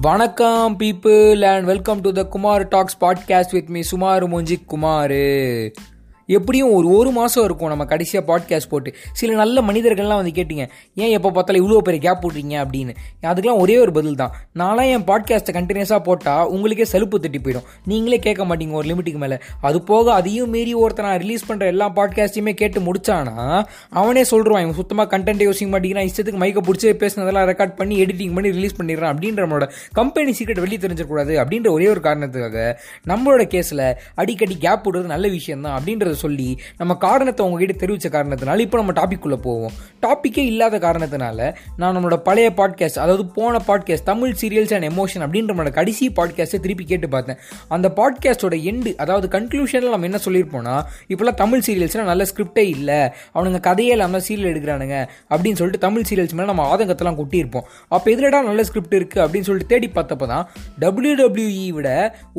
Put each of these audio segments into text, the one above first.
வணக்கம் people and welcome to the Kumar talks podcast with me Sumar Monji Kumar எப்படியும் ஒரு ஒரு மாதம் இருக்கும் நம்ம கடைசியாக பாட்காஸ்ட் போட்டு. சில நல்ல மனிதர்கள்லாம் வந்து கேட்டிங்க ஏன் எப்போ பார்த்தாலும் இவ்வளோ பெரிய கேப் போடுறீங்க? அப்படின்னு. அதுக்கெல்லாம் ஒரே ஒரு பதில் தான். நான்லாம் என் பாட்காஸ்ட்டை கண்டினியூஸாக போட்டால் உங்களுக்கே சலுப்பு தட்டி போயிடும். நீங்களே கேட்க மாட்டீங்க ஒரு லிமிட்டுக்கு மேலே. அது போக அதையும் மீறி ஒருத்தர் நான் ரிலீஸ் பண்ணுற எல்லா பாட்காஸ்ட்டையுமே கேட்டு முடிச்சானா அவனே சொல்கிறான் இவன் சுத்தமாக கண்டென்ட் யோசிக்க மாட்டேங்கிறான் இஷ்டத்துக்கு மைக்கை பிடிச்சி பேசினதெல்லாம் ரெக்கார்ட் பண்ணி எடிட்டிங் பண்ணி ரிலீஸ் பண்ணிடுறான். அப்படின்ற நம்மளோட கம்பெனி சீக்கிரம் வெளியே தெரிஞ்சிடக்கூடாது அப்படின்ற ஒரே ஒரு காரணத்துக்காக நம்மளோட கேஸில் அடிக்கடி கேப் விடுறது நல்ல விஷயம் தான் அப்படின்றத சொல்லி நம்ம காரணத்தை உங்ககிட்ட தெரிவித்த காரணத்தினால இப்போ நம்ம டாபிக்குள்ளே போவோம். டாப்பிக்கே இல்லாத காரணத்தினால நான் நம்மளோட பழைய பாட்காஸ்ட் அதாவது போன podcast Tamil serials and emotion அப்படின்ற நம்மளோட கடைசி பாட்காஸ்ட்டை திருப்பி கேட்டு பார்த்தேன். அந்த பாட்காஸ்டோட எண்டு அதாவது கன்க்ளூஷனில் நம்ம என்ன சொல்லியிருப்போம்னா இப்போலாம் தமிழ் சீரியல்ஸ்னால் நல்ல ஸ்கிரிப்டே இல்லை. அவனுங்க கதையே இல்லாமல் சீரியல் எடுக்கிறானுங்க அப்படின்னு சொல்லிட்டு தமிழ் சீரியல்ஸ் மேலே நம்ம ஆதங்கத்தெல்லாம் கொட்டியிருப்போம். அப்போ எதிரடா நல்ல ஸ்கிரிப்ட் இருக்குது அப்படின்னு சொல்லிட்டு தேடி பார்த்தப்போ தான் டபிள்யூடபிள்யூஇ விட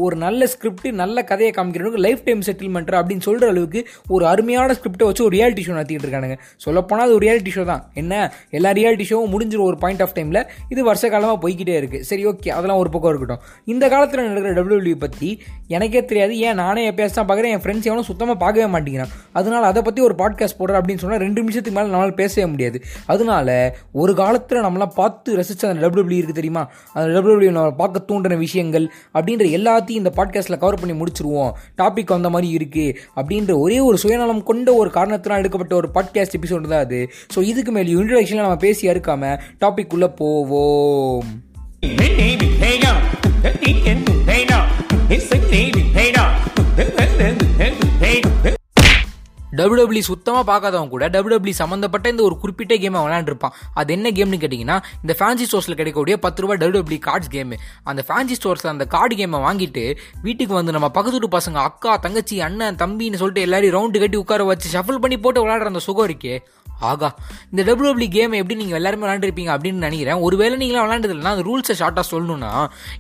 ஒரு நல்ல ஸ்கிரிப்ட் நல்ல கதையை காமிக்கிறவங்க லைஃப் டைம் செட்டில்மெண்ட் அப்படின்னு சொல்கிற அளவுக்கு ஒரு அருமையான ஸ்கிரிப்டை வச்சு ஒரு ரியாலிட்டி ஷோ நடத்திட்டு இருக்கானுங்க. சொல்லப்போனால் அது ஒரு ரியாலிட்டி ஷோ தான். என்ன? எல்லா ரியாலிட்டி ஷோவும் முடிஞ்சிடும் ஒரு பாயிண்ட் ஆஃப் டைமில் இது வருஷ காலமாக போய்கிட்டே இருக்குது சரி ஓகே அதெல்லாம் ஒரு பக்கம் இருக்கட்டும். இந்த காலத்தில் நடக்கிற டபிள்யூடபிள்யூ பற்றி எனக்கே தெரியாது. ஏன்? நானே எப்பயாச்சும் தான் பார்க்குறேன் என் ஃப்ரெண்ட்ஸ் எவனும் சுத்தமாக பார்க்கவே மாட்டேங்கிறான். அதனால் அதை பற்றி ஒரு பாட்காஸ்ட் போடுற அப்படின்னு சொன்னால் ரெண்டு நிமிஷத்துக்கு மேலே நம்மளால் பேசவே முடியாது. அதனால ஒரு காலத்தில் நம்மளாம் பார்த்து ரசித்த அந்த டபிள்யூபிள்யூ இருக்குது தெரியுமா? அந்த டபிள்யூபிள்யூ நம்ம பார்க்க தூண்டின விஷயங்கள் அப்படின்ற எல்லாத்தையும் இந்த பாட்காஸ்ட்டில் கவர் பண்ணி முடிச்சிருவோம். டாபிக் வந்த மாதிரி இருக்குது அப்படின்ற ஒரே ஒரு சுயநலம் கொண்ட ஒரு காரணத்தினால் எடுக்கப்பட்ட ஒரு பாட்காஸ்ட் எபிசோடு தான் அது. ஸோ இதுக்கு மேலே இன்ட்ரடக்ஷனில் நம்ம பேசி அறுக்காம டாபிக் உள்ள போவோம். டபிள்யூடபிள்யூ சுத்தமாக பார்க்காதவங்க கூட டபிள்யூடபிள்யூ சம்மந்தப்பட்ட இந்த ஒரு குறிப்பிட்ட கேமை விளையாண்டுருப்பான். அது என்ன கேம்னு கேட்டிங்கன்னா இந்த ஃபேன்சி ஸ்டோர்ஸில் கிடைக்கக்கூடிய பத்து ரூபா டபிள்யூடபிள்யூ கார்ட்ஸ் கேமு அந்த ஃபேன்சி ஸ்டோர்ஸில் அந்த கார்டு கேமை வாங்கிட்டு வீட்டுக்கு வந்து நம்ம பக்கத்து வீட்டு பசங்க அக்கா தங்கச்சி அண்ணன் தம்பின்னு சொல்லிட்டு எல்லாரையும் ரவுண்டு கட்டி உட்கார வச்சு ஷஃபிள் பண்ணி போட்டு விளையாடுற அந்த சுகம் இருக்கே ஆகா இந்த டபிள்யூடபிள்யூ கேம் எப்படி நீங்கள் எல்லாருமே விளாண்டுருப்பீங்க அப்படின்னு நினைக்கிறேன். ஒருவேளை நீங்களாம் விளாண்டதில்லைனா அந்த ரூல்ஸை ஷார்ட்டாக சொல்லணும்னா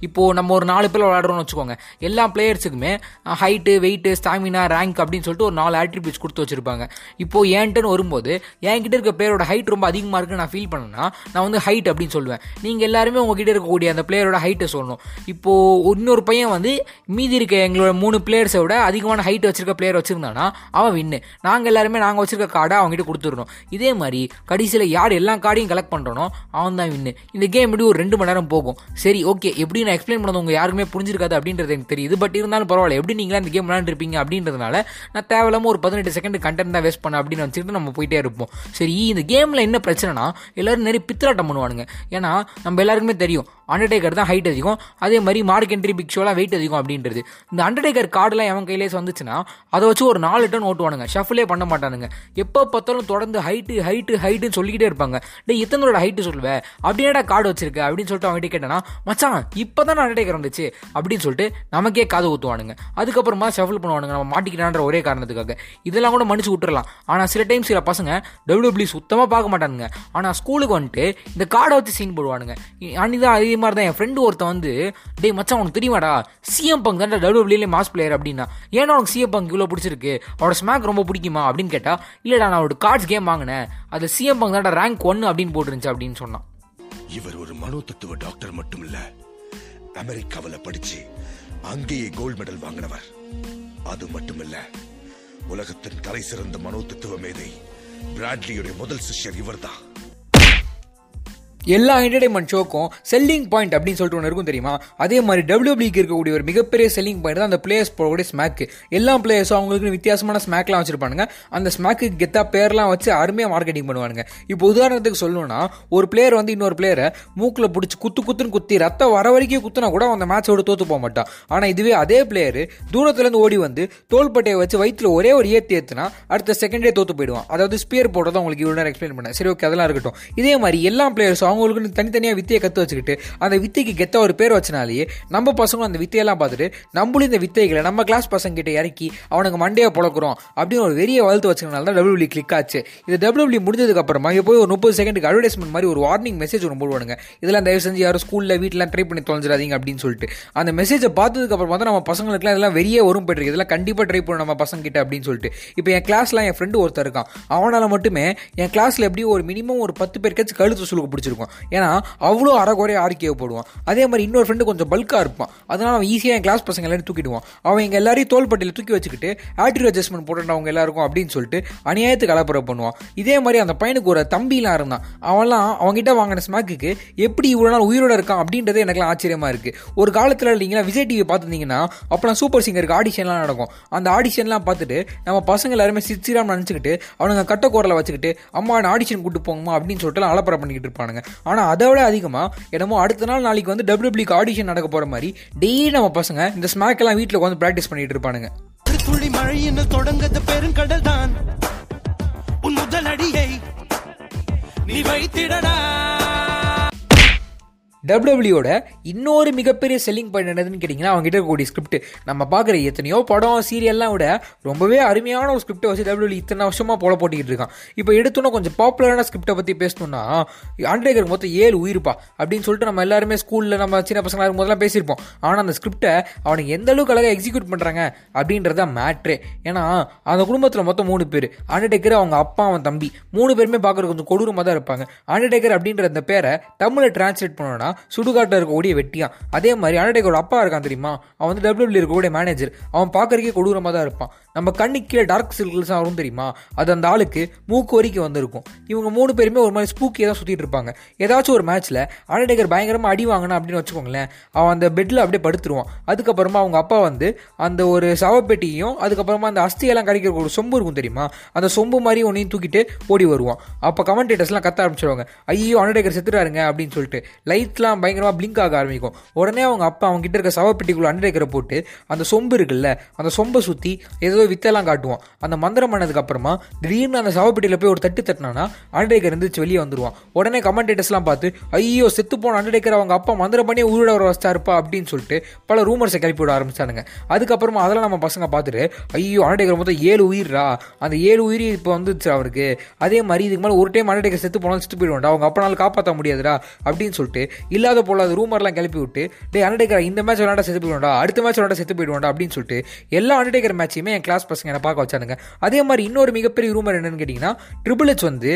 இப்போது நம்ம ஒரு நாலு பேர் விளாடுறோம்னு வச்சுக்கோங்க. எல்லா பிளேயர்ஸுக்குமே ஹைட்டு வெயிட்டு ஸ்டாமினா ரேங்க் அப்படின்னு சொல்லிட்டு ஒரு நாலு ஆட்ரிபியூட்ஸ் கொடுத்து வச்சிருப்பாங்க. இப்போ ஏன்ட்டுன்னு வரும்போது என்கிட்ட இருக்க பிளேயரோட ஹைட் ரொம்ப அதிகமாக இருக்குன்னு நான் ஃபீல் பண்ணேன்னா நான் வந்து ஹைட் அப்படின்னு சொல்லுவேன். நீங்கள் எல்லாருமே உங்ககிட்ட இருக்கக்கூடிய அந்த பிளேயரோட ஹைட்டை சொல்லணும். இப்போது இன்னொரு பையன் வந்து மீதி இருக்க எங்களோட மூணு பிளேயர்ஸை விட அதிகமான ஹைட் வச்சிருக்க பிளேயர் வச்சுருந்தானா அவன் வின்னு நாங்கள் எல்லாருமே நாங்கள் வச்சிருக்க கார்டை அவங்ககிட்ட கொடுத்துடணும். இதே மாதிரி கடைசியில் யார் எல்லா கார்டையும் கலெக்ட் பண்ணுறனோ அவன் தான் வின்னு இந்த கேம் எப்படி ஒரு ரெண்டு மணி நேரம் போகும்? சரி ஓகே எப்படி நான் எக்ஸ்பிளைன் பண்ணது உங்க யாருக்குமே புரிஞ்சிருக்காது அப்படின்றது எனக்கு தெரியுது. பட் இருந்தாலும் பரவாயில்ல. எப்படி நீங்களாம் இந்த கேம் விளையாண்டுருப்பீங்க அப்படின்றதுனால நான் தேவையில்லாமல் ஒரு பதினெட்டு செகண்ட் கண்டென்ட் தான் வேஸ்ட் பண்ண அப்படின்னு வச்சுக்கிட்டு நம்ம போயிட்டே இருப்போம். சரி இந்த கேமில் என்ன பிரச்சனைனா எல்லாரும் நிறைய பித்திராட்டம் பண்ணுவானுங்க. ஏன்னா நம்ம எல்லாருக்குமே தெரியும். அண்டர்டேக்கர் தான் ஹைட் அதிகம். அதே மாதிரி மார்க் என்ட்ரி பிக் ஷோலாம் வெயிட் அதிகம் அப்படின்றது. இந்த அண்டர்டேக்கர் கார்டெலாம் எவன் கையிலேயே வந்துச்சுன்னா அதை வச்சு ஒரு நாலு டன் ஓட்டுவானுங்க. ஷஃபிலே பண்ண மாட்டானுங்க. எப்போ பார்த்தாலும் தொடர்ந்து ஹை ஹைட்டு ஹைட்டு ஹைட்டுன்னு சொல்லிக்கிட்டே இருப்பாங்க. டே இத்தனோட ஹைட்டு சொல்லுவேன் அப்படின்னா கார்டு வச்சிருக்க? அப்படின்னு சொல்லிட்டு அவங்ககிட்ட கேட்டேன்னா மச்சான் இப்போ தான் அண்டர்டேக்கர் வந்துச்சு. அப்படின்னு சொல்லிட்டு நமக்கே காது ஊற்றுவானுங்க அதுக்கப்புறமா ஷஃபில் பண்ணுவானுங்க. நம்ம மாட்டிக்கிறான்ற ஒரே காரணத்துக்காக. இதெல்லாம் கூட மன்னிச்சு விட்டுறலாம். ஆனால் சில டைம் சில பசங்க டபிள்யூபிள்யூ சுத்தமாக பார்க்க மாட்டானுங்க. ஆனால் ஸ்கூலுக்கு வந்துட்டு இந்த கார்டை வச்சு சீன் போடுவானுங்க. அன்னிதான் அதே மாதிரி தான் என் ஃப்ரெண்டு ஒருத்தன் வந்து டேய் மச்சான் உனக்கு தெரியுமாடா? சிஎம் பங்க் தான் டபிள்யூபிள்யூலே மாஸ் பிளேயர் அப்படின்னா. ஏன்னா உனக்கு சிஎம் பங்க் இவ்வளோ பிடிச்சிருக்கு? அவனோட ஸ்மாக் ரொம்ப பிடிக்குமா? அப்படின்னு கேட்டா இல்லடா நான் அவரோட கார்ட்ஸ் கேம் வாங்கினேன். அது சிஎம் பங்க் தான் ரேங்க் ஒன்று அப்படின்னு போட்டுருந்துச்சு அப்படின்னு சொன்னான். இவர் ஒரு மனோ தத்துவ டாக்டர் மட்டும் இல்ல அமெரிக்காவில் படிச்சு அங்கேயே கோல்டு மெடல் வாங்கினவர். அது மட்டும் இல்ல உலகத்தின் தலை சிறந்த மனோ தத்துவ மேதை பிராட்லியுடைய முதல் சிஷ்யர் இவர்தான். எல்லா என்டர்டைன்மெண்ட் ஷோக்கும் செல்லிங் பாயிண்ட் அப்படின்னு சொல்லிட்டு ஒன்று இருக்கும் தெரியுமா? அதே மாதிரி டபிள்யூபிக்கு இருக்கக்கூடிய ஒரு மிகப்பெரிய செல்லிங் பாயிண்ட் தான் அந்த பிளேயர்ஸ் போகக்கூடிய ஸ்மாக் எல்லா பிளேயர்ஸும் அவங்களுக்கு வித்தியாசமான ஸ்மாக்லாம் வச்சிருப்பானுங்க. அந்த ஸ்மாக்கு கெத்தா பேர்லாம் வச்சு அருமையாக மார்க்கெட்டிங் பண்ணுவானுங்க. இப்போ உதாரணத்துக்கு சொல்லணும்னா ஒரு பிளேயர் வந்து இன்னொரு பிளேயரை மூக்கில் பிடிச்சி குத்து குத்துன்னு குத்தி ரத்தம் வர வரைக்கும் குத்துனா கூட அந்த மேட்சோட தோத்து போக மாட்டான். ஆனால் இதுவே அதே பிளேயர் தூரத்துலேருந்து ஓடி வந்து தோள்பட்டையை வச்சு வயிற்றுல ஒரே ஒரு ஏற்றி ஏற்றுனா அடுத்த செகண்டே தோத்து போயிடுவான். அதாவது ஸ்பியர் போட்டதை உங்களுக்கு இவ்வளோ நேரம் எக்ஸ்பிளைன் பண்ணேன். சரி ஓகே அதெல்லாம் இருக்கட்டும். இதே மாதிரி எல்லா பிளேயர்ஸும் அவங்களுக்குன்னு தனித்தனியாக வித்தையை கற்று வச்சுக்கிட்டு அந்த வித்தைக்கு கெத்த ஒரு பேர் வச்சனாலேயே நம்ம பசங்களும் அந்த வித்தையெல்லாம் பார்த்துட்டு நம்மளும் இந்த வித்தைகளை நம்ம கிளாஸ் பசங்க கிட்ட இறக்கி அவனுக்கு மண்டையை புழக்கிறோம் அப்படின்னு ஒரு வெறிய வளர்த்து வச்சுக்கனால தான் டபிள்யூ கிளிக் ஆச்சு. இது டபிள்யூ முடிஞ்சதுக்கு அப்புறமா இப்போ ஒரு முப்பது செகண்டுக்கு அட்வர்டைஸ்மெண்ட் மாதிரி ஒரு வார்னிங் மெசேஜ் ஒன்று போடுவானுங்க. இதெல்லாம் தயவு செஞ்சு யாரும் ஸ்கூலில் வீட்டிலாம் ட்ரை பண்ணி தொலைஞ்சிடாதீங்க அப்படின்னு சொல்லிட்டு. அந்த மெசேஜை பார்த்ததுக்கு அப்புறமா தான் நம்ம பசங்களுக்குலாம் இதெல்லாம் வெறிய வரும் போயிட்டு இதெல்லாம் கண்டிப்பாக ட்ரை பண்ணணும் நம்ம பசங்க கிட்ட அப்படின்னு சொல்லிட்டு. இப்போ என் கிளாஸ்லாம் என் ஃப்ரெண்டு ஒருத்தர் இருக்கான். அவனால் மட்டுமே என் கிளாஸில் எப்படி ஒரு மினிமம் ஒரு பத்து பேருக்காச்சும் கழுத்து சுழுக்கு பிடிச்சிருக்கும். இருக்கும் ஏன்னா அவ்வளோ அறகுறையாக ஆர்கியோ போடுவான் அதே மாதிரி இன்னொரு ஃப்ரெண்டு கொஞ்சம் பல்காக இருப்பான். அதனால் அவன் ஈஸியாக என் கிளாஸ் பசங்க எல்லாரும் தூக்கிடுவான். அவன் எங்கள் எல்லாரையும் தோல்பட்டியில் தூக்கி வச்சுக்கிட்டு ஆட்டிடியூட் அட்ஜஸ்ட்மெண்ட் போட்டுட்டு அவங்க எல்லாருக்கும் அப்படின்னு சொல்லிட்டு அநியாயத்துக்கு கலப்பரம் பண்ணுவான். இதே மாதிரி அந்த பையனுக்கு ஒரு தம்பிலாம் இருந்தான். அவன்லாம் அவங்ககிட்ட வாங்கின ஸ்மாக்குக்கு எப்படி இவ்வளோ நாள் உயிரோட இருக்கான் அப்படின்றதே எனக்குலாம் ஆச்சரியமாக இருக்குது ஒரு காலத்தில் இல்லைங்களா விஜய் டிவி பார்த்துருந்தீங்கன்னா அப்போலாம் சூப்பர் சிங்கருக்கு ஆடிஷன்லாம் நடக்கும். அந்த ஆடிஷன்லாம் பார்த்துட்டு நம்ம பசங்க எல்லாருமே சிச்சிராம் நினச்சிக்கிட்டு அவனுங்க கட்ட குரலை வச்சுக்கிட்டு அம்மா நான் ஆடிஷன் கூட்டு போங்கம்மா அப்படின்னு சொல்லிட்டு அலப்பறை பண்ணிக்கிட்டு இருப்பானுங்க. ஆனால் அதை விட அதிகமாக என்னமோ அடுத்த நாள் நாளைக்கு வந்து டபிள்யூபிளிக்கு ஆடிஷன் நடக்க போகிற மாதிரி டெய்லி நம்ம பசங்க இந்த ஸ்மாக் எல்லாம் வீட்டில் உட்காந்து ப்ராக்டிஸ் பண்ணிட்டு இருப்பானுங்க. ஒரு துளி மழையினில் தொடங்கது பெருங்கடல் தான் உன் முதல் அடியை நீ வைத்திடடா. டபிள்யூபிள்யூட இன்னொரு மிகப்பெரிய செல்லிங் பாயிண்ட் என்னதுன்னு கேட்டிங்கன்னா அவங்ககிட்ட இருக்கக்கூடிய ஸ்கிரிப்ட் நம்ம பார்க்குற எத்தனையோ படம் சீரியல்லாம் விட ரொம்பவே அருமையான ஒரு ஸ்கிரிப்டை வச்சு டபிள்யூபிள்யூ இத்தனை வருஷமாக போல போட்டிக்கிட்டு இருக்கான். இப்போ எடுத்தோன்னா கொஞ்சம் பாப்புலரான ஸ்கிரிப்டை பற்றி பேசணும்னா அண்டேகர் மொத்தம் ஏழு உயிர்ப்பா அப்படின்னு சொல்லிட்டு நம்ம எல்லாருமே ஸ்கூலில் நம்ம சின்ன பசங்களாக இருக்கும் போதெல்லாம் பேசியிருப்போம். ஆனால் அந்த ஸ்கிரிப்டை அவனுக்கு எந்த அளவுக்கு அழகாக எக்ஸிக்யூட் பண்ணுறாங்க அப்படின்றது தான் மேட்ரே ஏன்னா அந்த குடும்பத்தில் மொத்தம் மூணு பேர். அண்டர்டேக்கர் அவங்க அப்பா அவன் தம்பி. மூணு பேருமே பார்க்குறது கொஞ்சம் கொடூரமாக தான் இருப்பாங்க. அண்டர்டேக்கர் அப்படின்ற அந்த பேரை தமிழை டிரான்ஸ்லேட் பண்ணோன்னா சுடுகாட்டில் இருக்கக்கூடிய வெட்டியான் அதே மாதிரி அண்டர்டேக்கரோட அப்பா இருக்கான் தெரியுமா? அவன் வந்து டபிள்யூபிள்யூ இருக்கக்கூடிய மேனேஜர் அவன் பார்க்கறக்கே கொடூரமாக தான் இருப்பான். நம்ம கண்ணுக்கு கீழே டார்க் சர்க்கிள்ஸ் வரும் தெரியுமா? அது அந்த ஆளுக்கு மூக்கு வரைக்கும் வந்திருக்கும். இவங்க மூணு பேருமே ஒரு மாதிரி ஸ்பூக்கியாக தான் சுற்றிட்டு இருப்பாங்க. ஏதாச்சும் ஒரு மேட்ச்சில் அண்டர்டேக்கர் பயங்கரமாக அடி வாங்கினா அப்படின்னு வச்சுக்கோங்களேன் அவன் அந்த பெட்டில் அப்படியே படுத்துருவான். அதுக்கப்புறமா அவங்க அப்பா வந்து அந்த ஒரு சவப்பெட்டியும் அதுக்கப்புறமா அந்த அஸ்தியெல்லாம் கரைக்கிற ஒரு சொம்பு இருக்கும் தெரியுமா? அந்த சொம்பு மாதிரி ஒன்றையும் தூக்கிட்டு ஓடி வருவான். அப்போ கமெண்டேட்டர்ஸ்லாம் கத்த ஆரம்பிச்சிடுவாங்க ஐயோ அண்டர்டேக்கர் செத்துறாருங்க அப்படின்னு சொல்லிட்டு. லைட்லாம் பயங்கரமாக பிளிங்க் ஆக ஆரம்பிக்கும். உடனே அவங்க அப்பா அவங்க கிட்ட இருக்க சவப்பெட்டிக்குள்ள அண்டரேக்கரை போட்டு அந்த சொம்பு இருக்குல்ல அந்த சொம்பை சுற்றி ஏதோ வித்தெல்லாம் காட்டுவோம் அந்த மந்திரம் பண்ணதுக்கு அப்புறமா திடீர்னு அந்த சவப்பெட்டியில் போய் ஒரு தட்டு தட்டினானா அண்டரேக்கர் இருந்துச்சு வெளியே வந்துருவான். உடனே கமெண்டேட்டர்ஸ்லாம் பார்த்து ஐயோ செத்து போன அண்டரேக்கர் அவங்க அப்பா மந்திரம் பண்ணி உயிரோட வர வச்சாருப்பா அப்படின்னு சொல்லிட்டு பல ரூமர்ஸை கிளப்பி விட ஆரம்பிச்சானுங்க. அதுக்கப்புறமா அதெல்லாம் நம்ம பசங்க பார்த்துட்டு ஐயோ அண்டர்டேக்கர் மொத்தம் ஏழு உயிர்ரா? அந்த ஏழு உயிர் இப்போ வந்துச்சு அவருக்கு. அதே மாதிரி இதுக்கு மேலே ஒரு டைம் அண்டர்டேக்கர் செத்து போனாலும் செத்து போயிடுவான்டா. அவங்க அப்பனால காப்பாற்ற முடியாதுடா அப்படின்னு சொல்லிட்டு இல்லாத போலாத ரூமர்லாம் கிளப்பி விட்டு டே அண்டர்டேக்கர் இந்த மேட்ச் விளாண்டா செத்து போயிடுவோம்டா அடுத்த மேட்ச் விளாண்டா செத்து போயிடுவோம்டா அப்படின்னு சொல்லிட்டு எல்லா அண்டர்டேக்கர் மேட்சையுமே என் கிளாஸ் பசங்க என்ன பார்க்க வச்சானுங்க. அதே மாதிரி இன்னொரு மிகப்பெரிய ரூமர் என்னன்னு கேட்டிங்கன்னா ட்ரிபிள் வந்து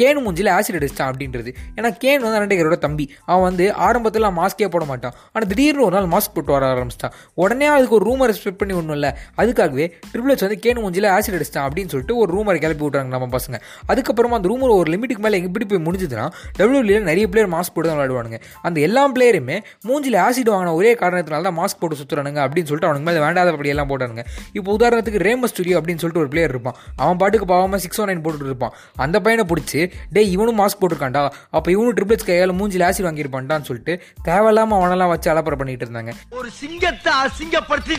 கேன் மூஞ்சில் ஆசிட் அடிச்சிட்டான் அப்படின்றது. ஏன்னா கேன் வந்து அண்டர்டேக்கரோட தம்பி. அவன் வந்து ஆரம்பத்தில் மாஸ்கே போட மாட்டான். ஆனால் திடீர்னு ஒரு நாள் மாஸ்க் போட்டு வர ஆரம்பிச்சிட்டான். உடனே அதுக்கு ஒரு ரூமர் ஸ்ப்ரெட் பண்ணி ஒன்றும் இல்லை. அதுக்காகவே ட்ரிபிள் ஹெச் வந்து கேன் மூஞ்சில் ஆசிட் அடிச்சிட்டான் அப்படின்னு சொல்லிட்டு ஒரு ரூமரை கிளப்பி விட்றாங்க நம்ம பசங்க. அதுக்கப்புறமா அந்த ரூமர் ஒரு லிமிட்டுக்கு மேலே எப்படி போய் முடிஞ்சதுன்னா டபிள்யூல நிறைய பிளேயர் மாஸ்க் போட்டு தான் விளையாடுவானுங்க. அந்த எல்லா பிளேயருமே மூஞ்சில ஆசிட் வாங்கின ஒரே காரணத்தினால தான் மாஸ்க் போட்டு சுற்றுறானுங்க அப்படின்னு சொல்லிட்டு அவனுக்கு மேலே வேண்டாதபடி எல்லாம் போட்டானுங்க. இப்போ உதாரணத்துக்கு ரேம ஸ்டுடியோ அப்படின்னு சொல்லிட்டு ஒரு பிளேயர் இருப்பான். அவன் பாட்டுக்கு பாவமாக சிக்ஸ் ஒன் நைன் போட்டுட்டு இருப்பான். அந்த பையனை பிடிச்சி டே இவனும் மாஸ்க் போட்டிருக்காண்டா அப்போ இவனும் ட்ரிபிள்ஸ் கையால் மூஞ்சில் ஆசிட் வாங்கியிருப்பான்டான்னு சொல்லிட்டு தேவையில்லாம அவனெல்லாம் வச்சு அலப்பறை பண்ணிட்டு இருந்தாங்க. ஒரு சிங்கத்தை அசிங்கப்படுத்தி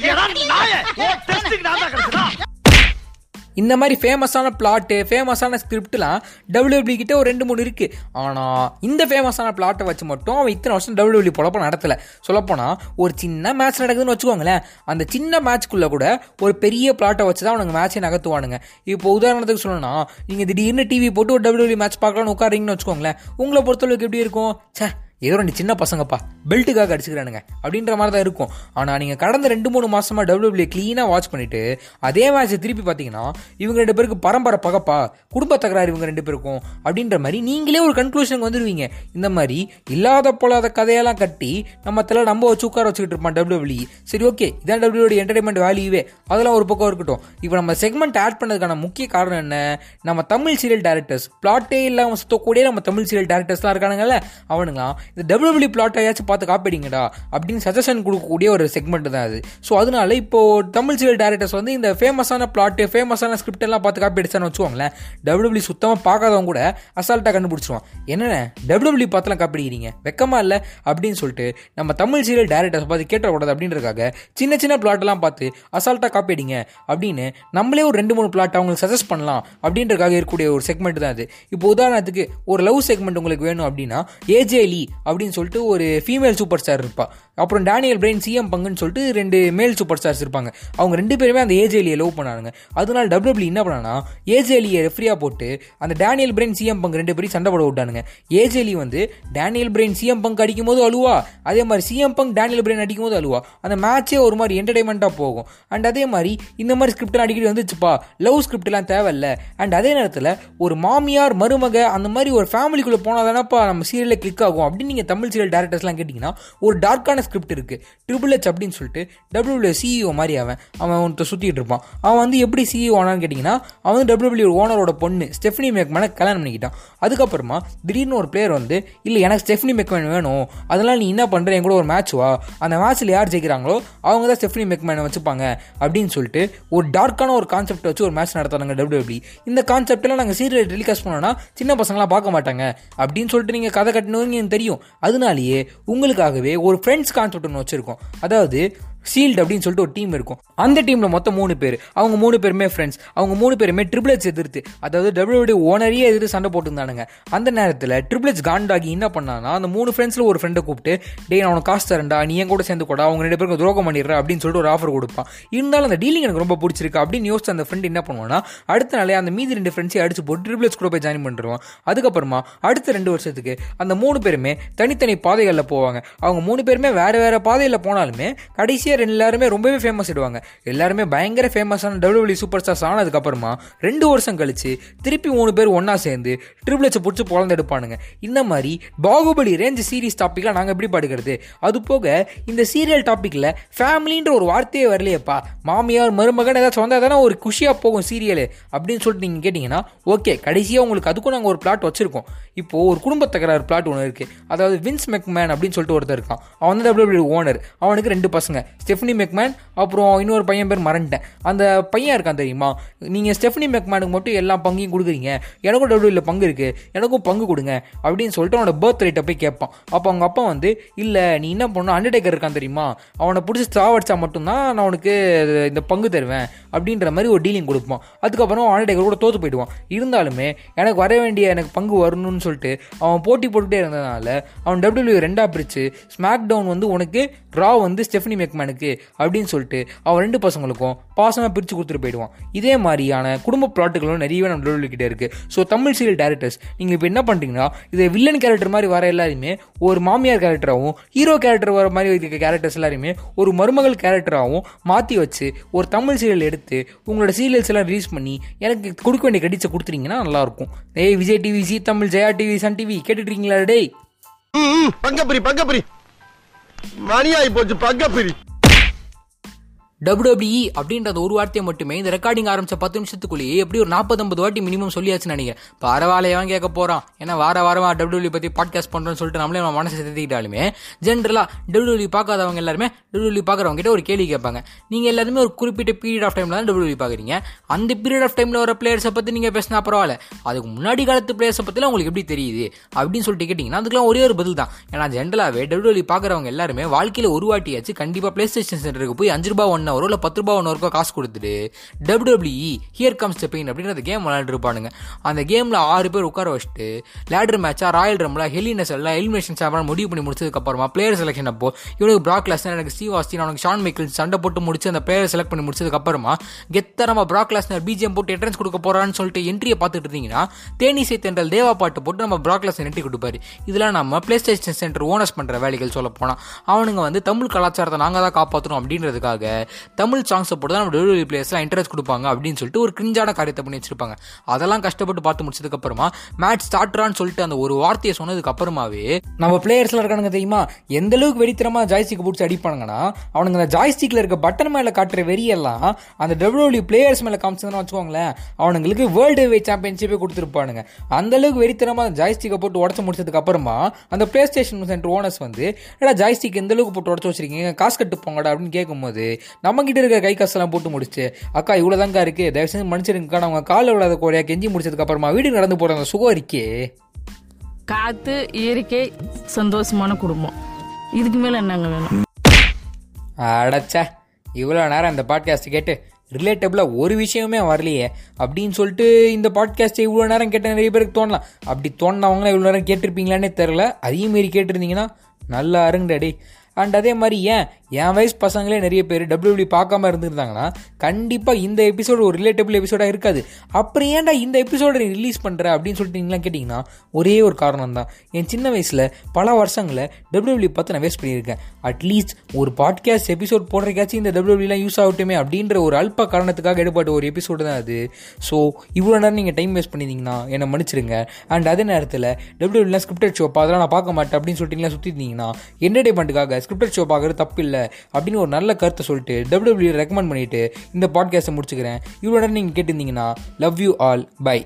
இந்த மாதிரி ஃபேமஸான பிளாட்டு ஃபேமஸான ஸ்கிரிப்ட்லாம் டபிள்யூபிள்யூ கிட்டே ஒரு ரெண்டு மூணு இருக்குது ஆனால் இந்த ஃபேமஸான பிளாட்டை வச்சு மட்டும் அவன் இத்தனை வருஷம் டபிள்யூபிள்யூ பொழப்ப நடத்தலை. சொல்லப்போனால் ஒரு சின்ன மேட்ச் நடக்குதுன்னு வச்சுக்கோங்களேன். அந்த சின்ன மேட்ச்க்குள்ளே கூட ஒரு பெரிய பிளாட்டை வச்சு தான் அவனுங்க மேட்சை நகர்த்துவானுங்க. இப்போ உதாரணத்துக்கு சொல்லணும்னா நீங்கள் திடீர்னு டிவி போட்டு ஒரு டபிள்யூபிள்யூ மேட்ச் பார்க்கலான்னு உட்காரிங்கன்னு வச்சுக்கோங்களேன். உங்களை பொறுத்தளவுக்கு எப்படி இருக்கும்? சே ஏதோ ரெண்டு சின்ன பசங்கப்பா பெல்ட்டுக்காக அடிச்சுக்கிறானுங்க. அப்படின்ற மாதிரி தான் இருக்கும். ஆனால் நீங்கள் கடந்த ரெண்டு மூணு மாதமாக டபிள்யூபிள்யூ க்ளீனாக வாட்ச் பண்ணிவிட்டு அதே மேட்ச்சை திருப்பி பார்த்தீங்கன்னா இவங்க ரெண்டு பேருக்கு பரம்பரை பகப்பா குடும்ப தகராறு இவங்க ரெண்டு பேருக்கும் அப்படின்ற மாதிரி நீங்களே ஒரு கன்க்ளூஷனுக்கு வந்துடுவீங்க இந்த மாதிரி இல்லாத போலாத கதையெல்லாம் கட்டி நம்ம தலை நம்ம வச்சு உட்கார வச்சுக்கிட்டு இருப்பான் டபிள்யூபிள்யூ சரி ஓகே இதான் டபிள்யூடி என்டர்டைன்மெண்ட் வேல்யூவே அதெல்லாம் ஒரு பக்கம் இருக்கட்டும். இப்போ நம்ம செக்மெண்ட் ஆட் பண்ணதுக்கான முக்கிய காரணம் என்ன? நம்ம தமிழ் சீரியல் டேரக்டர்ஸ் பிளாட்டே இல்லாமல் சுத்தக்கூடிய நம்ம தமிழ் சீரியல் டேரக்டர்ஸ்லாம் இருக்கானுங்கல்ல அவனுங்களாம் இந்த டபிள்யூபிள்யூ பிளாட்டையாச்சும் பார்த்து காப்பிடிங்கடா அப்படின்னு சஜஷன் கொடுக்கக்கூடிய ஒரு செக்மெண்ட் தான் அது. ஸோ அதனால இப்போ தமிழ் சீரியல் டேரக்டர்ஸ் வந்து இந்த ஃபேமஸான பிளாட்டு ஃபேமஸான ஸ்கிரிப்ட் எல்லாம் பார்த்து காப்பி அடிச்சான்னு வச்சுக்கோங்களேன் டபிள்யூபிள்யூ சுத்தமாக பார்க்காதவங்க கூட அசால்ட்டாக கண்டுபிடிச்சிருவான். என்னென்ன டபிள்யூபிள்யூ பார்த்துலாம் காப்பிடிக்கிறீங்க? வெக்கமா இல்லை? அப்படின்னு சொல்லிட்டு நம்ம தமிழ் சீரியல் டேரக்டர்ஸ் பார்த்து கேட்டக்கூடாது அப்படின்றதுக்காக சின்ன சின்ன பிளாட்டெல்லாம் பார்த்து அசால்ட்டாக காப்பிடிங்க அப்படின்னு நம்மளே ஒரு ரெண்டு மூணு பிளாட் அவங்களுக்கு சஜஸ்ட் பண்ணலாம் அப்படின்றதுக்காக இருக்கக்கூடிய ஒரு செக்மெண்ட் தான் அது. இப்போ உதாரணத்துக்கு ஒரு லவ் செக்மெண்ட் உங்களுக்கு வேணும் அப்படின்னா ஏஜேலி அப்படின்னு சொல்லிட்டு ஒரு ஃபீமேல் சூப்பர் ஸ்டார் இருப்பாள் அப்புறம் டேனியல் பிரெயின் சிஎம் பங்குன்னு சொல்லிட்டு ரெண்டு மேல் சூப்பர் ஸ்டார்ஸ் இருப்பாங்க. அவங்க ரெண்டு பேருமே அந்த ஏஜேலியை லவ் பண்ணாங்க அதனால டபிள்யூபிள்யூ என்ன பண்ணானா ஏஜேலியை ரெஃப்ரியாக போட்டு அந்த டேனியல் பிரெயின் சிஎம் பங்கு ரெண்டு பேரும் சண்டை போட விட்டானுங்க. ஏஜேலி வந்து டேனியல் பிரெயின் சிஎம் பங்க் அடிக்கும் போது அழுவா. அதே மாதிரி சிஎம் பங்க் டேனியல் பிரெயின் அடிக்கும் போது அழுவா. அந்த மேட்சே ஒரு மாதிரி என்டர்டைன்மெண்ட்டாக போகும். அண்ட் அதே மாதிரி இந்த மாதிரி ஸ்கிரிப்ட்லாம் அடிக்கடி வந்துச்சுப்பா. லவ் ஸ்கிரிப்ட்லாம் தேவையில்ல. அண்ட் அதே நேரத்தில் ஒரு மாமியார் மருமக அந்த மாதிரி ஒரு ஃபேமிலிக்குள்ளே போனால் தானேப்பா நம்ம சீரியலில் கிளிக் ஆகும் அப்படின்னு நீங்கள் தமிழ் சீரியல் டேரக்டர்ஸ்லாம் கேட்டிங்கன்னா ஒரு டார்க்கான ஸ்கிரிப்ட் இருக்குது ட்ரிபிள் ஹெச் அப்படின்னு சொல்லிட்டு டபிள்யூ சிஇஓ மாதிரி அவன் அவன் ஒருத்தர் சுற்றிட்டு இருப்பான். அவன் வந்து எப்படி சிஇஓ ஆனான்னு கேட்டிங்கன்னா அவன் வந்து டபிள்யூபிள்யூ ஓனரோட பொண்ணு ஸ்டெஃப்னி மேக்மேனை கல்யாணம் பண்ணிக்கிட்டான். அதுக்கப்புறமா திடீர்னு ஒரு பிளேயர் வந்து இல்லை எனக்கு ஸ்டெஃப்னி மெக்மேன் வேணும். அதெல்லாம் நீ என்ன பண்ணுற என் கூட ஒரு மேட்ச் வா. அந்த மேட்ச்சில் யார் ஜெயிக்கிறாங்களோ அவங்க தான் ஸ்டெஃப்னி மெக்மேனை வச்சுப்பாங்க. அப்படின்னு சொல்லிட்டு ஒரு டார்க்கான ஒரு கான்செப்ட் வச்சு ஒரு மேட்ச் நடத்துறாங்க டபிள்யூபிள்யூ இந்த கான்செப்டெல்லாம் நாங்கள் சீரியல் டெலிகாஸ்ட் பண்ணோன்னா சின்ன பசங்களாம் பார்க்க மாட்டாங்க. அப்படின்னு சொல்லிட்டு நீங்கள் கதை கட்டணும்னு எனக்கு தெரியும். அதனாலேயே உங்களுக்காகவே ஒரு ஃப்ரெண்ட்ஸ் கான்செப்ட் ஒன்று வச்சுருக்கோம். அதாவது சீல்டு அப்படின்னு சொல்லிட்டு ஒரு டீம் இருக்கும். அந்த டீமில் மொத்தம் மூணு பேர். அவங்க மூணு பேருமே ஃப்ரெண்ட்ஸ் அவங்க மூணு பேருமே ட்ரிபிள்ஸ் எதிர்த்து அதாவது டபிள்யூடி ஓனரையே எதிர்த்து சண்டை போட்டுருந்தானுங்க. அந்த நேரத்தில் ட்ரிபிள்ஸ் காண்டாகி என்ன பண்ணானா அந்த மூணு ஃப்ரெண்ட்ஸில் ஒரு ஃப்ரெண்டை கூப்பிட்டு டே நான் உனக்கு காசு தரேன்டா நீ என் கூட சேர்ந்து கூட அவங்க ரெண்டு பேருக்கு துரோகம் பண்ணிடுற அப்படின்னு சொல்லிட்டு ஒரு ஆஃபர் கொடுப்பான். இருந்தாலும் அந்த டீலிங் எனக்கு ரொம்ப பிடிச்சிருக்கு அப்படின்னு யோசிச்சு அந்த ஃப்ரெண்ட் என்ன பண்ணுவான்னா அடுத்த நாளே அந்த மீதி ரெண்டு ஃப்ரெண்ட்ஸையும் அடிச்சு போட்டு ட்ரிபிள்ஸ் கூட போய் ஜாயின் பண்ணிடுவான் அதுக்கப்புறமா அடுத்த ரெண்டு வருஷத்துக்கு அந்த மூணு பேருமே தனித்தனி பாதைகளில் போவாங்க. அவங்க மூணு பேருமே வேறு வேறு பாதையில் போனாலுமே கடைசியாக ரெண்டு எல்லாருமே ரொம்பவே ஃபேமஸ் ஆயிடுவாங்க. எல்லாருமே பயங்கர ஃபேமஸான டபிள்யூபிள்யூ சூப்பர் ஸ்டார்ஸ் ஆனதுக்கப்புறமா ரெண்டு வருஷம் கழிச்சு திருப்பி மூணு பேர் ஒன்றா சேர்ந்து ட்ரிபிள் எச்சை பிடிச்சி பொழந்து எடுப்பானுங்க. இந்த மாதிரி பாகுபலி ரேஞ்ச் சீரிஸ் டாப்பிக்கில் நாங்கள் எப்படி படுக்கிறது அது போக இந்த சீரியல் டாப்பிக்கில் ஃபேமிலின்ற ஒரு வார்த்தையே வரலையேப்பா. மாமியார் மருமகன் ஏதாச்சும் வந்தால் தானே ஒரு குஷியாக போகும் சீரியல் அப்படின்னு சொல்லிட்டு நீங்கள் கேட்டிங்கன்னா ஓகே கடைசியாக உங்களுக்கு அதுக்கும் நாங்கள் ஒரு பிளாட் வச்சுருக்கோம். இப்போது ஒரு குடும்ப தகராறு பிளாட் ஒன்று இருக்குது அதாவது வின்ஸ் மெக்மேன் அப்படின்னு சொல்லிட்டு ஒருத்தர் இருக்கான். அவன் வந்து டபிள்யூபிள்யூ ஓனர் அவனுக்கு ரெண்டு பசங்க. ஸ்டெஃப்னி மெக்மேன் அப்புறம் இன்னொரு பையன் பேர் மறந்துட்டேன். அந்த பையன் இருக்கான் தெரியுமா? நீங்கள் ஸ்டெஃப்னி மெக்மேனுக்கு மட்டும் எல்லா பங்கையும் கொடுக்குறீங்க. எனக்கும் டபிள்யூவில் பங்கு இருக்குது எனக்கும் பங்கு கொடுங்க அப்படின்னு சொல்லிட்டு அவனோட பர்த் ரேட்டை போய் கேட்பான். அப்போ அவங்க அப்பா வந்து இல்லை நீ என்ன பண்ணணும் அண்டர்டேக்கர் இருக்கான் தெரியுமா? அவனை பிடிச்சி சாவடிச்சா மட்டும்தான் நான் உனக்கு இந்த பங்கு தருவேன். அப்படின்ற மாதிரி ஒரு டீலிங் கொடுப்பான். அதுக்கப்புறம் அண்டர்டேக்கர் கூட தோத்து போயிடுவான். இருந்தாலுமே எனக்கு வர வேண்டிய எனக்கு பங்கு வரணும்னு சொல்லிட்டு அவன் போட்டி போட்டுகிட்டே இருந்ததுனால அவன் டபிள்யூ ரெண்டாக பிரித்து ஸ்மாக் டவுன் வந்து உனக்கு ரா வந்து ஸ்டெஃப்னி மெக்மேனுக்கு அப்படின்னு சொல்லிட்டு அவன் ரெண்டு பசங்களுக்கும் பாசமாக பிரித்து கொடுத்துட்டு போயிடுவான். இதே மாதிரியான குடும்ப பிளாட்டுகளும் நிறையவே நம்ம டபிள்யூ இருக்குது ஸோ தமிழ் சீரியல் டேரக்டர்ஸ் நீங்கள் இப்போ என்ன பண்ணுறீங்கன்னா இது வில்லன் கேரக்டர் மாதிரி வர எல்லாருமே ஒரு மாமியார் கேரக்டராகவும் ஹீரோ கேரக்டர் வர மாதிரி இருக்க கேரக்டர்ஸ் எல்லாருமே ஒரு மருமகள் கேரக்டராகவும் மாற்றி வச்சு ஒரு தமிழ் சீரியல் எடுத்து உங்களோட சீரியல்ஸ் எல்லாம் ரிலீஸ் பண்ணி எனக்கு கொடுக்க வேண்டிய கடிச்சை கொடுத்துட்டீங்கன்னா நல்லாயிருக்கும் ஏய் Vijay TV Zee Tamil Jaya TV Sun TV கேட்டுட்ருக்கீங்களா டேய்? பங்கப்பிரி பங்கப்பிரி. மணியாயி போச்சு பங்கப்பிரி. டபிள்யூபிஇ அப்படின்ற ஒரு வார்த்தையை மட்டுமே இந்த ரெக்கார்டிங் ஆரம்பிச்ச பத்து நிமிஷத்துக்குள்ளேயே எப்படி ஒரு நாற்பத்தொம்பது வாட்டி மினிமம் சொல்லியாச்சுன்னு நினைக்கிறேன். பரவாயில்லையவன் கேட்க போறான். ஏன்னா வார வாரமா டபிள்யூ பத்தி பாட்காஸ்ட் பண்றோம்னு சொல்லிட்டு நம்மளே நம்ம மனசை சேர்த்துக்கிட்டாலுமே ஜென்ரலா டபிள்யூ பார்க்காதவங்க எல்லாருமே டபிள்யூ பார்க்குறவங்க கிட்ட ஒரு கேள்வி கேட்பாங்க. நீங்க எல்லாருமே ஒரு குறிப்பிட்ட பீரியட் ஆஃப் டைம்ல தான் டபிள்யூ பார்க்குறீங்க. அந்த பீரியட் ஆஃப் டைம்ல வர பிளேயர்ஸை பத்தி நீங்க பேசினா பரவாயில்ல. அதுக்கு முன்னாடி காலத்து பிளேயர்ஸை பத்திலாம் உங்களுக்கு எப்படி தெரியுது? அப்படின்னு சொல்லிட்டு கேட்டீங்கன்னா அதுக்கெல்லாம் ஒரே ஒரு பதில் தான். ஏன்னா ஜென்ரலாவே டபிள்யூ பார்க்குறவங்க எல்லாருமே வாழ்க்கையில ஒரு வாட்டியாச்சு கண்டிப்பா பிளே ஸ்டேஷன் சென்டருக்கு போய் அஞ்சு ரூபாய் ஒன் ஹவரோ இல்லை பத்து ரூபாய் ஒன்று இருக்கோ காசு கொடுத்துட்டு W W here comes stepping அப்படின்ற கேம் விளையாண்டுருப்பானுங்க அந்த கேமில் ஆறு பேர் உட்கார வச்சுட்டு லேடர் மேட்சாக ராயல் ரம்ல ஹெலினஸ் எல்லாம் எலிமினேஷன் சாப்பிட முடிவு பண்ணி முடிச்சதுக்கப்புறமா பிளேயர் செலெக்ஷன் அப்போ இவனுக்கு பிராக் லெஸ்னர் எனக்கு ஸ்டீவ் ஆஸ்டின் அவனுக்கு ஷான் மைக்கிள் சண்டை போட்டு முடிச்சு அந்த பிளேயர் செலக்ட் பண்ணி முடிச்சதுக்கப்புறமா கெத்தரமாக பிராக் லெஸ்னர் பிஜிஎம் போட்டு என்ட்ரன்ஸ் கொடுக்க போகிறான்னு சொல்லிட்டு என்ட்ரியை பார்த்துட்டு இருந்தீங்கன்னா தேனிசை தென்றல் தேவா பாட்டு போட்டு நம்ம பிராக் லெஸ்னர் என்ட்ரி கொடுப்பாரு. இதெல்லாம் நம்ம பிளே ஸ்டேஷன் சென்டர் ஓனர்ஸ் பண்ணுற வேலைகள் சொல்ல போனால் அவனுங்க வந்து தமிழ் கலாச்சாரத்தை நாங்கள் தான் காப்பாற்றணும் அப்படின்றதுக்காக தமிழ் சாங்ஸை போட்டு தான் நம்ம டெலிவரி பிளேயர்ஸ்லாம் இன்ட்ரெஸ்ட் கொடுப்பாங்க அப்படின்னு சொல்லிட்டு ஒரு கிரிஞ்சான காரியத்தை பண்ணி வச்சிருப்பாங்க. அதெல்லாம் கஷ்டப்பட்டு பார்த்து முடிச்சதுக்கப்புறமா மேட்ச் ஸ்டார்ட்ரான்னு சொல்லிட்டு அந்த ஒரு வார்த்தையை சொன்னதுக்கு அப்புறமாவே நம்ம பிளேயர்ஸ்லாம் இருக்கானுங்க தெரியுமா? எந்த அளவுக்கு வெறித்தனமா ஜாய்ஸ்டிக் பிடிச்சி அடிப்பானுங்கன்னா அவனுங்க அந்த ஜாய்ஸ்டிக்ல இருக்க பட்டன் மேல காட்டுற வெறியெல்லாம் அந்த டபிள்யூ பிளேயர்ஸ் மேல காமிச்சதுன்னு வச்சுக்கோங்களேன் அவனுங்களுக்கு வேர்ல்டு வே சாம்பியன்ஷிப்பே கொடுத்துருப்பானுங்க. அந்த அளவுக்கு வெறித்தனமா அந்த ஜாய்ஸ்டிக்கை போட்டு உடச்சு முடிச்சதுக்கு அப்புறமா அந்த பிளே ஸ்டேஷன் சென்டர் ஓனர்ஸ் வந்து ஏடா ஜாய்ஸ்டிக் எந்த அளவுக்கு போட்டு உடச்சு வச்சிருக்கீங்க? காசு கட்டு போங்கடா அப்படின்னு கேட்கும்போது நம்ம கிட்ட இருக்க கை காசெல்லாம் போட்டு முடிச்சு அக்கா இவ்வளவுதாங்க இருக்கு. தயவு செஞ்சு மன்னிச்சிருங்கக்கா நான் உங்க காலில் விழாத கோடையா கெஞ்சி முடிச்சதுக்கு அப்புறமா வீடு நடந்து போற அந்த சுகம் இருக்கே. காத்து இயற்கை சந்தோஷமான குடும்பம். இதுக்கு மேல என்னங்க வேணும்? அடச்சே இவ்வளோ நேரம் இந்த பாட்காஸ்ட் கேட்டு ரிலேட்டபிளாக ஒரு விஷயமே வரலையே. அப்படின்னு சொல்லிட்டு இந்த பாட்காஸ்ட்டை இவ்வளோ நேரம் கேட்ட நிறைய பேருக்கு தோணலாம். அப்படி தோணவங்களாம் இவ்வளோ நேரம் கேட்டிருப்பீங்களானே தெரில அதே மாரி கேட்டிருந்தீங்கன்னா நல்லா அருங்கடே அண்ட் அதே மாதிரி ஏன் என் வயசு பசங்களே நிறைய பேர் டபிள்யூபிள்யூ பார்க்காம இருந்திருந்தாங்கன்னா கண்டிப்பாக இந்த எபிசோடு ஒரு ரிலேட்டபிள் எபிசோடாக இருக்காது. அப்புறம் ஏன்டா இந்த எபிசோடை நீ ரிலீஸ் பண்ணுற அப்படின்னு சொல்லிட்டு நீங்களாம் கேட்டிங்கன்னா ஒரே ஒரு காரணம் தான் என் சின்ன வயசில் பல வருஷங்களில் டபிள்யூபிள்யூ பார்த்து நான் வேஸ்ட் பண்ணியிருக்கேன். அட்லீஸ்ட் ஒரு பாட்காஸ்ட் எபிசோட் போடுறதுக்காச்சும் இந்த டபிள்யூபிள்யூலாம் யூஸ் ஆகட்டுமே அப்படின்ற ஒரு அல்ப காரணத்துக்காக எடுப்பட்ட ஒரு எபிசோடு தான் அது. ஸோ இவ்வளோ நேரம் நீங்கள் டைம் வேஸ்ட் பண்ணியிருந்தீங்கன்னா என்னை மன்னிச்சிருங்க. அண்ட் அதே நேரத்தில் டபிள்யூபிள்யூலாம் ஸ்கிரிப்டட் ஷோ அதெல்லாம் நான் பார்க்க மாட்டேன் அப்படின்னு சொல்லிட்டு சுற்றி இருந்தீங்கன்னா என்டர்டைன்மெண்ட்டுக்காக ஸ்கிரிப்டட் ஷோ பார்க்குறது தப்பு இல்லை. அப்படின்னு ஒரு நல்ல கருத்தை சொல்லிட்டு டபிள்யூபிள்யூ ரெக்கமெண்ட் பண்ணிட்டு இந்த பாட்காஸ்ட்டை முடிச்சுக்கிறேன். இவ்வளோ நேரம் நீங்கள் கேட்டிருந்தீங்கன்னா லவ் யூ ஆல் பை